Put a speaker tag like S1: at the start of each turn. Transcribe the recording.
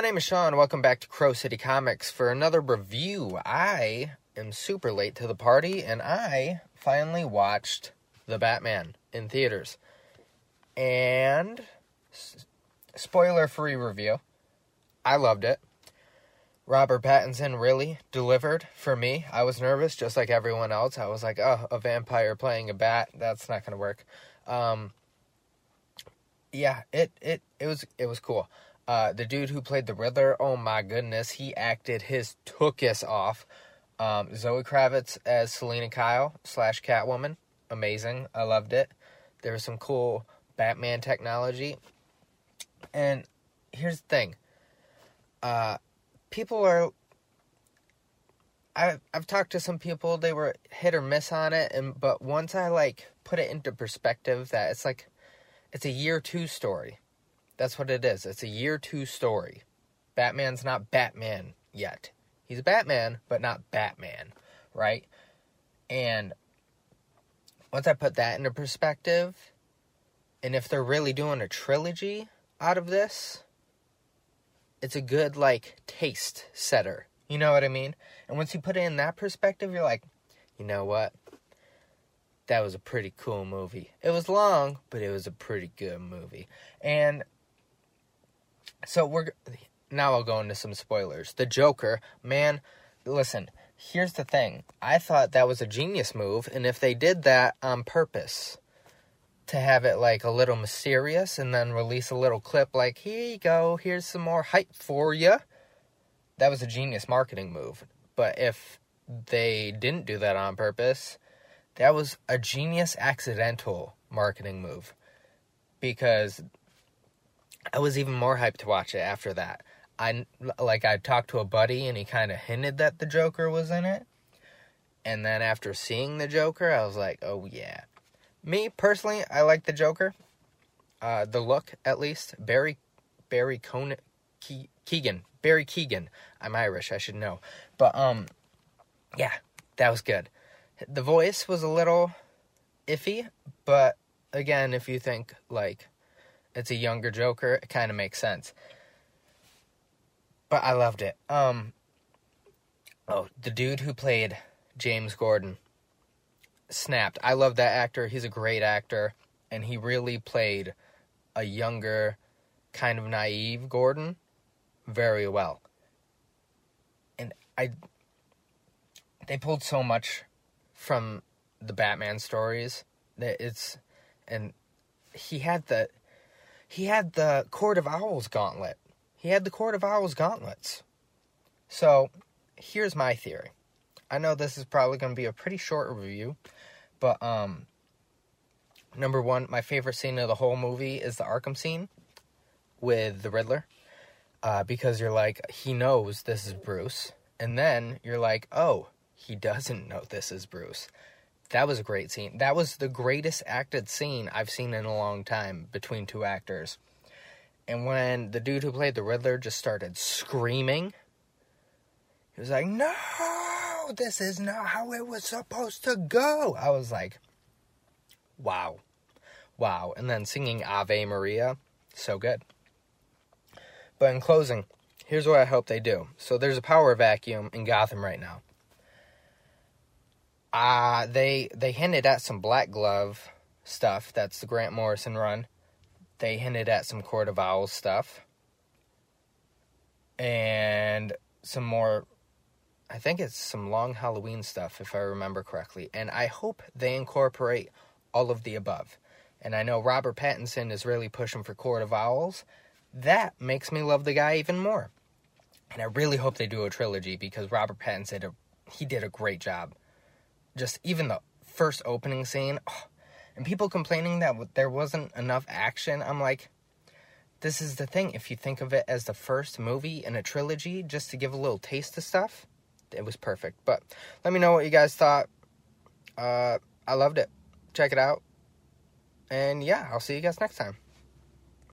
S1: my name is Sean. Welcome back to Crow City Comics for another review. I am super late to the party, and I finally watched The Batman in theaters. And, spoiler free review, I loved it. Robert Pattinson really delivered for me. I was nervous, just like everyone else. I was like, oh, a vampire playing a bat, that's not going to work. Um, yeah, it, it, it was it was cool. Uh, the dude who played the Riddler, oh my goodness, he acted his tookus off. Um, Zoe Kravitz as Selina Kyle slash Catwoman, amazing. I loved it. There was some cool Batman technology. And here's the thing. Uh, people are. I've I've talked to some people. They were hit or miss on it, and but once I like put it into perspective, that it's like, it's a year two story that's what it is. It's a year two story. Batman's not Batman yet. He's a Batman, but not Batman, right? And once I put that into perspective, and if they're really doing a trilogy out of this, it's a good like taste setter. You know what I mean? And once you put it in that perspective, you're like, you know what? That was a pretty cool movie. It was long, but it was a pretty good movie. And so we're now I'll go into some spoilers. The Joker, man, listen, here's the thing. I thought that was a genius move, and if they did that on purpose to have it like a little mysterious and then release a little clip like, here you go, here's some more hype for you, that was a genius marketing move. But if they didn't do that on purpose, that was a genius accidental marketing move because I was even more hyped to watch it after that. I like I talked to a buddy and he kind of hinted that the Joker was in it. And then after seeing the Joker, I was like, "Oh yeah." Me personally, I like the Joker. Uh, the look, at least. Barry, Barry Ke- Keoghan, Barry Keoghan. I'm Irish, I should know. But um, yeah, that was good. The voice was a little iffy, but again, if you think like it's a younger Joker. It kind of makes sense. But I loved it. Um Oh, the dude who played James Gordon snapped. I love that actor. He's a great actor and he really played a younger kind of naive Gordon very well. And I they pulled so much from the Batman stories that it's and he had the he had the Court of Owls gauntlet. He had the Court of Owls gauntlets. So, here's my theory. I know this is probably going to be a pretty short review, but um number 1, my favorite scene of the whole movie is the Arkham scene with the Riddler. Uh, because you're like, he knows this is Bruce. And then you're like, oh, he doesn't know this is Bruce. That was a great scene. That was the greatest acted scene I've seen in a long time between two actors. And when the dude who played the Riddler just started screaming, he was like, No, this is not how it was supposed to go. I was like, Wow. Wow. And then singing Ave Maria, so good. But in closing, here's what I hope they do. So there's a power vacuum in Gotham right now uh, they they hinted at some Black Glove stuff. That's the Grant Morrison run. They hinted at some Court of Owls stuff. And some more I think it's some long Halloween stuff if I remember correctly. And I hope they incorporate all of the above. And I know Robert Pattinson is really pushing for Court of Owls. That makes me love the guy even more. And I really hope they do a trilogy because Robert Pattinson he did a great job just even the first opening scene, oh, and people complaining that there wasn't enough action. I'm like, this is the thing. If you think of it as the first movie in a trilogy, just to give a little taste of stuff, it was perfect. But let me know what you guys thought. Uh, I loved it. Check it out. And yeah, I'll see you guys next time.